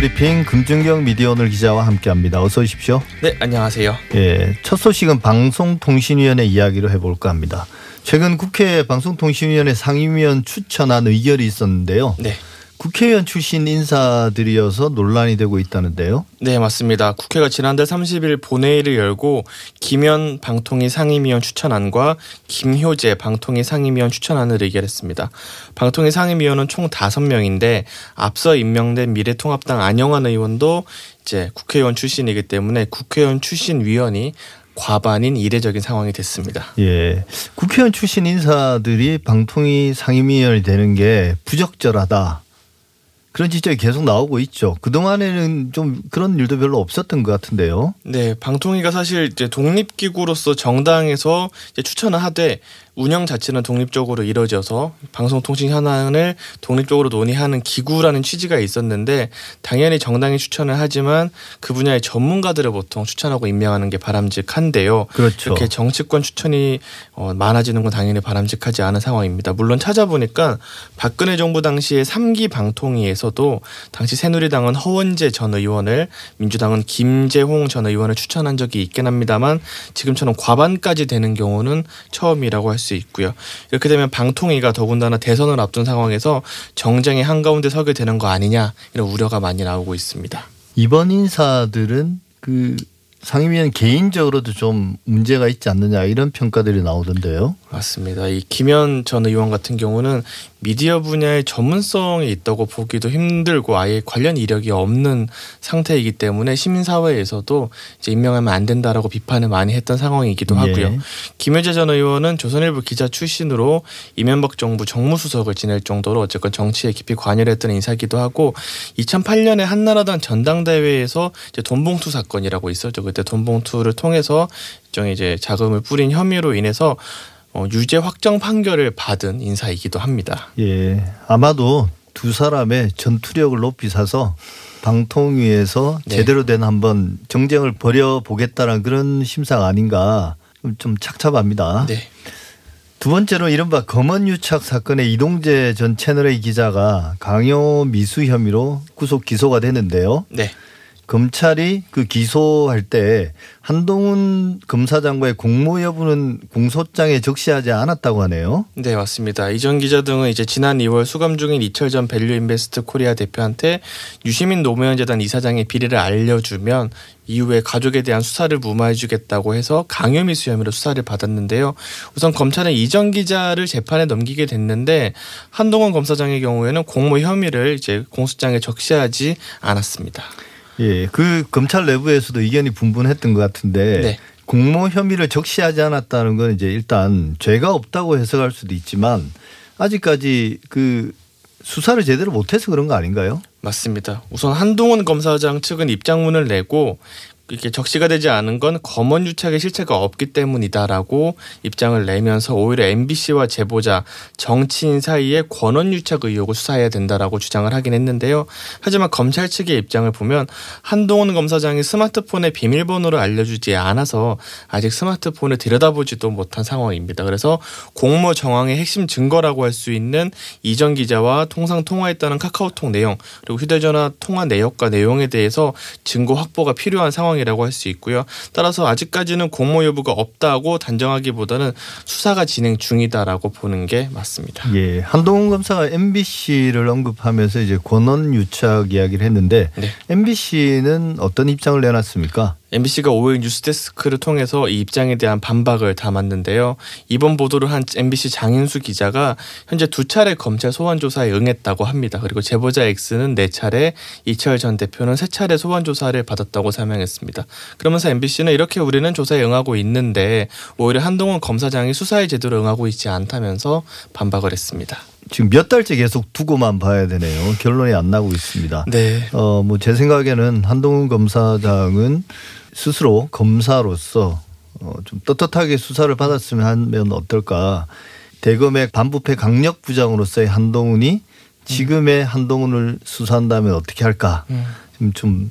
브리핑 금준경 미디어 오늘 기자와 함께합니다. 어서 오십시오. 네, 안녕하세요. 예, 첫 소식은 방송통신위원회 이야기로 해볼까 합니다. 최근 국회 방송통신위원회 상임위원 추천안 의결이 있었는데요. 네. 국회의원 출신 인사들이어서 논란이 되고 있다는데요. 네, 맞습니다. 국회가 지난달 30일 본회의를 열고 김현 방통위 상임위원 추천안과 김효재 방통위 상임위원 추천안을 의결했습니다. 방통위 상임위원은 총 5명인데 앞서 임명된 미래통합당 안영환 의원도 이제 국회의원 출신이기 때문에 국회의원 출신 위원이 과반인 이례적인 상황이 됐습니다. 예. 국회의원 출신 인사들이 방통위 상임위원이 되는 게 부적절하다. 그런 지적이 계속 나오고 있죠. 그동안에는 좀 그런 일도 별로 없었던 것 같은데요. 네, 방통위가 사실 이제 독립기구로서 정당에서 이제 추천을 하되 운영 자체는 독립적으로 이루어져서 방송통신 현안을 독립적으로 논의하는 기구라는 취지가 있었는데 당연히 정당이 추천을 하지만 그 분야의 전문가들을 보통 추천하고 임명하는 게 바람직한데요. 그렇죠. 이렇게 정치권 추천이 어, 많아지는 건 당연히 바람직하지 않은 상황입니다. 물론 찾아보니까 박근혜 정부 당시에 3기 방통위에서도 당시 새누리당은 허원재 전 의원을 민주당은 김재홍 전 의원을 추천한 적이 있긴 합니다만 지금처럼 과반까지 되는 경우는 처음이라고 할 수 있고요. 이렇게 되면 방통위가 더군다나 대선을 앞둔 상황에서 정쟁의 한가운데 서게 되는 거 아니냐 이런 우려가 많이 나오고 있습니다. 이번 인사들은 그 상임위원 개인적으로도 좀 문제가 있지 않느냐 이런 평가들이 나오던데요. 맞습니다. 이 김현 전 의원 같은 경우는 미디어 분야의 전문성이 있다고 보기도 힘들고 아예 관련 이력이 없는 상태이기 때문에 시민사회에서도 이제 임명하면 안 된다라고 비판을 많이 했던 상황이기도 하고요. 예. 김효재 전 의원은 조선일보 기자 출신으로 이명박 정부 정무수석을 지낼 정도로 어쨌건 정치에 깊이 관여를 했던 인사기도 하고 2008년에 한나라당 전당대회에서 이제 돈봉투 사건이라고 있었죠. 그때 돈봉투를 통해서 일종의 이제 자금을 뿌린 혐의로 인해서 어, 유죄 확정 판결을 받은 인사이기도 합니다. 예. 아마도 두 사람의 전투력을 높이 사서 방통위에서 네. 제대로 된 한번 정쟁을 벌여 보겠다는 그런 심상 아닌가 좀 착잡합니다. 네. 두 번째로 이른바 검언 유착 사건의 이동재 전 채널A 기자가 강요 미수 혐의로 구속 기소가 되는데요. 네. 검찰이 그 기소할 때 한동훈 검사장과의 공모 여부는 공소장에 적시하지 않았다고 하네요. 네, 맞습니다. 이 전 기자 등은 이제 지난 2월 수감 중인 이철 전 밸류 인베스트 코리아 대표한테 유시민 노무현 재단 이사장의 비리를 알려주면 이후에 가족에 대한 수사를 무마해주겠다고 해서 강요미수 혐의로 수사를 받았는데요. 우선 검찰은 이 전 기자를 재판에 넘기게 됐는데 한동훈 검사장의 경우에는 공모 혐의를 이제 공소장에 적시하지 않았습니다. 예, 그 검찰 내부에서도 의견이 분분했던 것 같은데 네. 공모 혐의를 적시하지 않았다는 건 이제 일단 죄가 없다고 해석할 수도 있지만 아직까지 그 수사를 제대로 못해서 그런 거 아닌가요? 맞습니다. 우선 한동훈 검사장 측은 입장문을 내고 이렇게 적시가 되지 않은 건 검언 유착의 실체가 없기 때문이다라고 입장을 내면서 오히려 MBC와 제보자 정치인 사이에 권언 유착 의혹을 수사해야 된다라고 주장을 하긴 했는데요. 하지만 검찰 측의 입장을 보면 한동훈 검사장이 스마트폰의 비밀번호를 알려주지 않아서 아직 스마트폰을 들여다보지도 못한 상황입니다. 그래서 공모 정황의 핵심 증거라고 할 수 있는 이전 기자와 통상 통화했다는 카카오톡 내용 그리고 휴대전화 통화 내역과 내용에 대해서 증거 확보가 필요한 상황이 라고 할 수 있고요. 따라서 아직까지는 공모 여부가 없다고 단정하기보다는 수사가 진행 중이다라고 보는 게 맞습니다. 예, 한동훈 검사가 MBC를 언급하면서 이제 권언 유착 이야기를 했는데 네. MBC는 어떤 입장을 내놨습니까? MBC가 5일 뉴스데스크를 통해서 이 입장에 대한 반박을 담았는데요. 이번 보도를 한 MBC 장인수 기자가 현재 두 차례 검찰 소환 조사에 응했다고 합니다. 그리고 제보자 X는 네 차례, 이철 전 대표는 세 차례 소환 조사를 받았다고 설명했습니다. 그러면서 MBC는 이렇게 우리는 조사에 응하고 있는데 오히려 한동훈 검사장이 수사에 제대로 응하고 있지 않다면서 반박을 했습니다. 지금 몇 달째 계속 두고만 봐야 되네요. 결론이 안 나고 있습니다. 네. 어, 뭐 제 생각에는 한동훈 검사장은 스스로 검사로서 어, 좀 떳떳하게 수사를 받았으면 하면 어떨까. 대검의 반부패 강력 부장으로서의 한동훈이 지금의 한동훈을 수사한다면 어떻게 할까. 음. 좀, 좀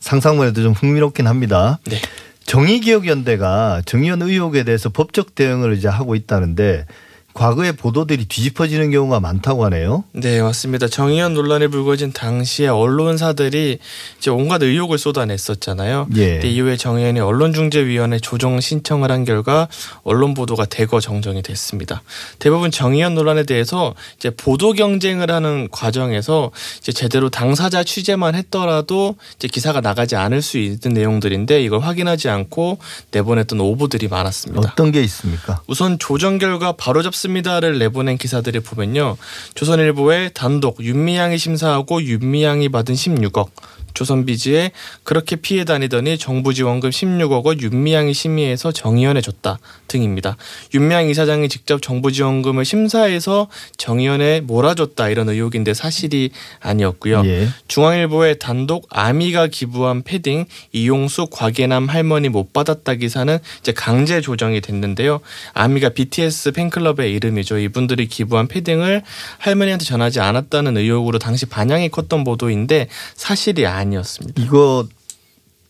상상만 해도 좀 흥미롭긴 합니다. 네. 정의기억연대가 정의원 의혹에 대해서 법적 대응을 이제 하고 있다는데 과거의 보도들이 뒤집어지는 경우가 많다고 하네요. 네, 맞습니다. 정의연 논란이 불거진 당시에 언론사들이 이제 온갖 의혹을 쏟아냈었잖아요. 예. 이후에 정의연이 언론중재위원회 조정 신청을 한 결과 언론 보도가 대거 정정이 됐습니다. 대부분 정의연 논란에 대해서 이제 보도 경쟁을 하는 과정에서 이제 제대로 당사자 취재만 했더라도 이제 기사가 나가지 않을 수 있는 내용들인데 이걸 확인하지 않고 내보냈던 오보들이 많았습니다. 어떤 게 있습니까? 우선 조정 결과 바로 잡 습니다를 내보낸 기사들을 보면요. 조선일보에 단독 윤미향이 심사하고 윤미향이 받은 16억. 조선비지에 그렇게 피해 다니더니 정부 지원금 16억 원 윤미향이 심의해서 정의연에 줬다 등입니다. 윤미향 이사장이 직접 정부 지원금을 심사해서 정의연에 몰아줬다 이런 의혹인데 사실이 아니었고요. 예. 중앙일보의 단독 아미가 기부한 패딩 이용수 곽예남 할머니 못 받았다 기사는 이제 강제 조정이 됐는데요. 아미가 BTS 팬클럽의 이름이죠. 이분들이 기부한 패딩을 할머니한테 전하지 않았다는 의혹으로 당시 반향이 컸던 보도인데 사실이 아니 었습니다. 이거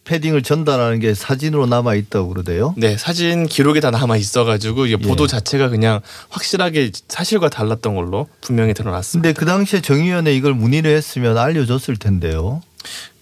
패딩을 전달하는 게 사진으로 남아 있다고 그러대요. 네, 사진 기록이 다 남아 있어가지고 이게 보도 예. 자체가 그냥 확실하게 사실과 달랐던 걸로 분명히 드러났습니다. 근데 그 당시에 정 의원에 이걸 문의를 했으면 알려줬을 텐데요.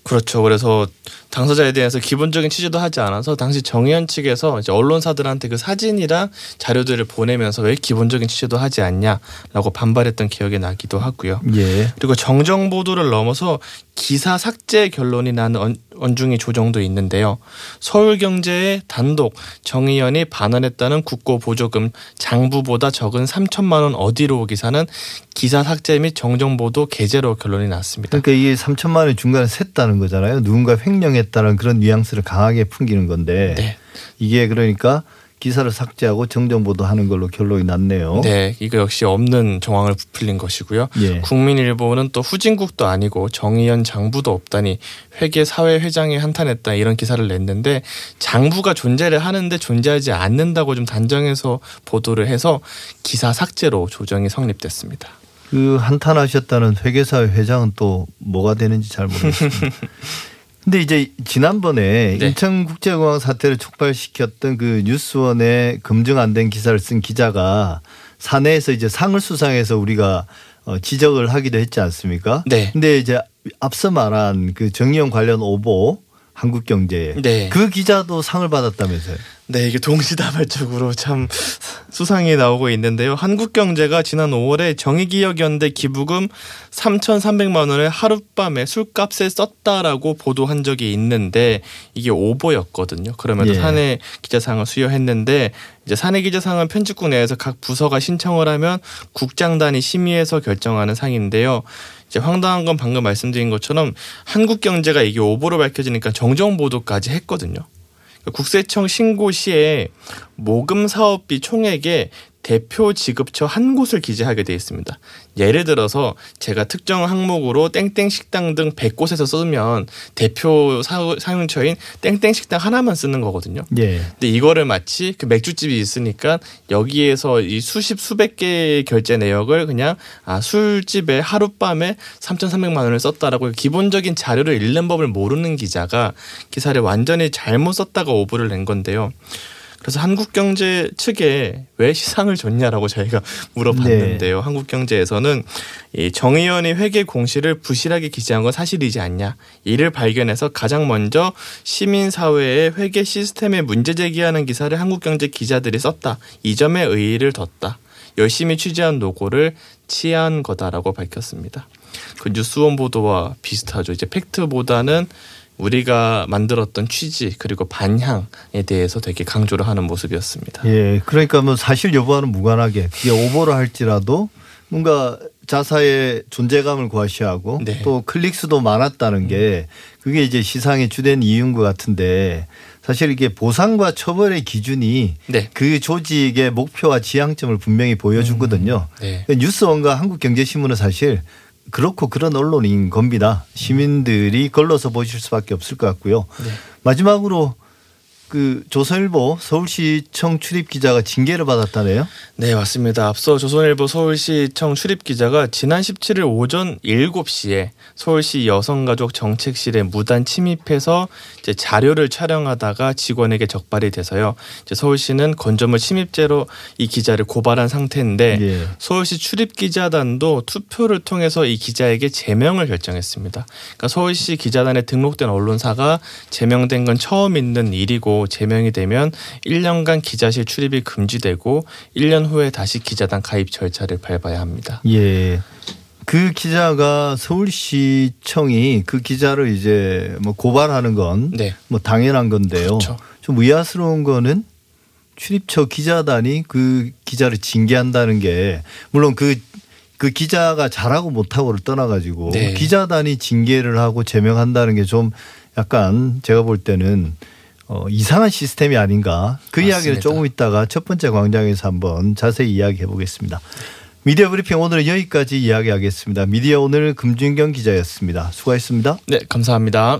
그렇죠. 그래서 당사자에 대해서 기본적인 취재도 하지 않아서 당시 정의연 측에서 이제 언론사들한테 그 사진이랑 자료들을 보내면서 왜 기본적인 취재도 하지 않냐라고 반발했던 기억이 나기도 하고요. 예. 그리고 정정 보도를 넘어서 기사 삭제 결론이 나는 언- 언중이 조정도 있는데요. 서울경제의 단독 정의연이 반환했다는 국고 보조금 장부보다 적은 3천만 원 어디로 기사는 기사 삭제 및 정정 보도 게재로 결론이 났습니다. 그러니까 이게 3천만 원이 중간에 샜다는 거잖아요. 누군가 횡령했다는 그런 뉘앙스를 강하게 풍기는 건데 네. 이게 그러니까 기사를 삭제하고 정정보도하는 걸로 결론이 났네요. 네, 이거 역시 없는 정황을 부풀린 것이고요. 예. 국민일보는 또 후진국도 아니고 정의연 장부도 없다니 회계 사회 회장이 한탄했다 이런 기사를 냈는데 장부가 존재를 하는데 존재하지 않는다고 좀 단정해서 보도를 해서 기사 삭제로 조정이 성립됐습니다. 그 한탄하셨다는 회계사회 회장은 또 뭐가 되는지 잘 모르겠습니다. 근데 이제 지난번에 네. 인천국제공항 사태를 촉발시켰던 그 뉴스원에 검증 안 된 기사를 쓴 기자가 사내에서 이제 상을 수상해서 우리가 어, 지적을 하기도 했지 않습니까? 네. 근데 이제 앞서 말한 그 정의용 관련 오보 한국경제 네. 그 기자도 상을 받았다면서요? 네, 이게 동시다발적으로 참 수상이 나오고 있는데요. 한국경제가 지난 5월에 정의기억연대 기부금 3,300만 원을 하룻밤에 술값에 썼다라고 보도한 적이 있는데 이게 오보였거든요. 그러면서 예. 사내 기자상을 수여했는데 이제 사내 기자상은 편집국 내에서 각 부서가 신청을 하면 국장단이 심의해서 결정하는 상인데요. 이제 황당한 건 방금 말씀드린 것처럼 한국경제가 이게 오보로 밝혀지니까 정정 보도까지 했거든요. 국세청 신고 시에 모금 사업비 총액에 대표 지급처 한 곳을 기재하게 되어 있습니다. 예를 들어서 제가 특정 항목으로 땡땡 식당 등 100곳에서 쓰면 대표 사- 사용처인 땡땡 식당 하나만 쓰는 거거든요. 예. 근데 이거를 마치 그 맥주집이 있으니까 여기에서 이 수십 수백 개의 결제 내역을 그냥 아 술집에 하룻밤에 3,300만 원을 썼다라고 기본적인 자료를 읽는 법을 모르는 기자가 기사를 완전히 잘못 썼다가 오보를 낸 건데요. 그래서 한국경제 측에 왜 시상을 줬냐라고 저희가 물어봤는데요. 한국경제에서는 이 정 의원이 회계 공시를 부실하게 기재한 건 사실이지 않냐. 이를 발견해서 가장 먼저 시민사회의 회계 시스템에 문제 제기하는 기사를 한국경제 기자들이 썼다. 이 점에 의의를 뒀다. 열심히 취재한 노고를 치한 거다라고 밝혔습니다. 그 뉴스원 보도와 비슷하죠. 이제 팩트보다는 우리가 만들었던 취지 그리고 반향에 대해서 되게 강조를 하는 모습이었습니다. 예, 그러니까 뭐 사실 여부와는 무관하게 그게 오보를 할지라도 뭔가 자사의 존재감을 과시하고 네. 또 클릭 수도 많았다는 게 그게 이제 시상의 주된 이유인 것 같은데 사실 이게 보상과 처벌의 기준이 네. 그 조직의 목표와 지향점을 분명히 보여주거든요. 네. 뉴스원과 한국경제신문은 사실 그렇고 그런 언론인 겁니다. 시민들이 걸러서 보실 수밖에 없을 것 같고요. 네. 마지막으로 그 조선일보 서울시청 출입 기자가 징계를 받았다네요. 네, 맞습니다. 앞서 조선일보 서울시청 출입 기자가 지난 17일 오전 7시에 서울시 여성가족 정책실에 무단 침입해서 자료를 촬영하다가 직원에게 적발이 돼서요. 서울시는 건조물 침입죄로 이 기자를 고발한 상태인데 예. 서울시 출입 기자단도 투표를 통해서 이 기자에게 제명을 결정했습니다. 그러니까 서울시 기자단에 등록된 언론사가 제명된 건 처음 있는 일이고 제명이 되면 1년간 기자실 출입이 금지되고 1년 후에 다시 기자단 가입 절차를 밟아야 합니다. 예. 그 기자가 서울시청이 그 기자를 이제 뭐 고발하는 건뭐 네. 당연한 건데요. 그렇죠. 좀 의아스러운 거는 출입처 기자단이 그 기자를 징계한다는 게 물론 그그 기자가 잘하고 못하고를 떠나가지고 네. 기자단이 징계를 하고 제명한다는 게 좀 약간 제가 볼 때는 어, 이상한 시스템이 아닌가 그 이야기를 맞습니다. 조금 있다가 첫 번째 광장에서 한번 자세히 이야기해 보겠습니다. 미디어 브리핑 오늘은 여기까지 이야기하겠습니다. 미디어 오늘 금준경 기자였습니다. 수고하셨습니다. 네, 감사합니다.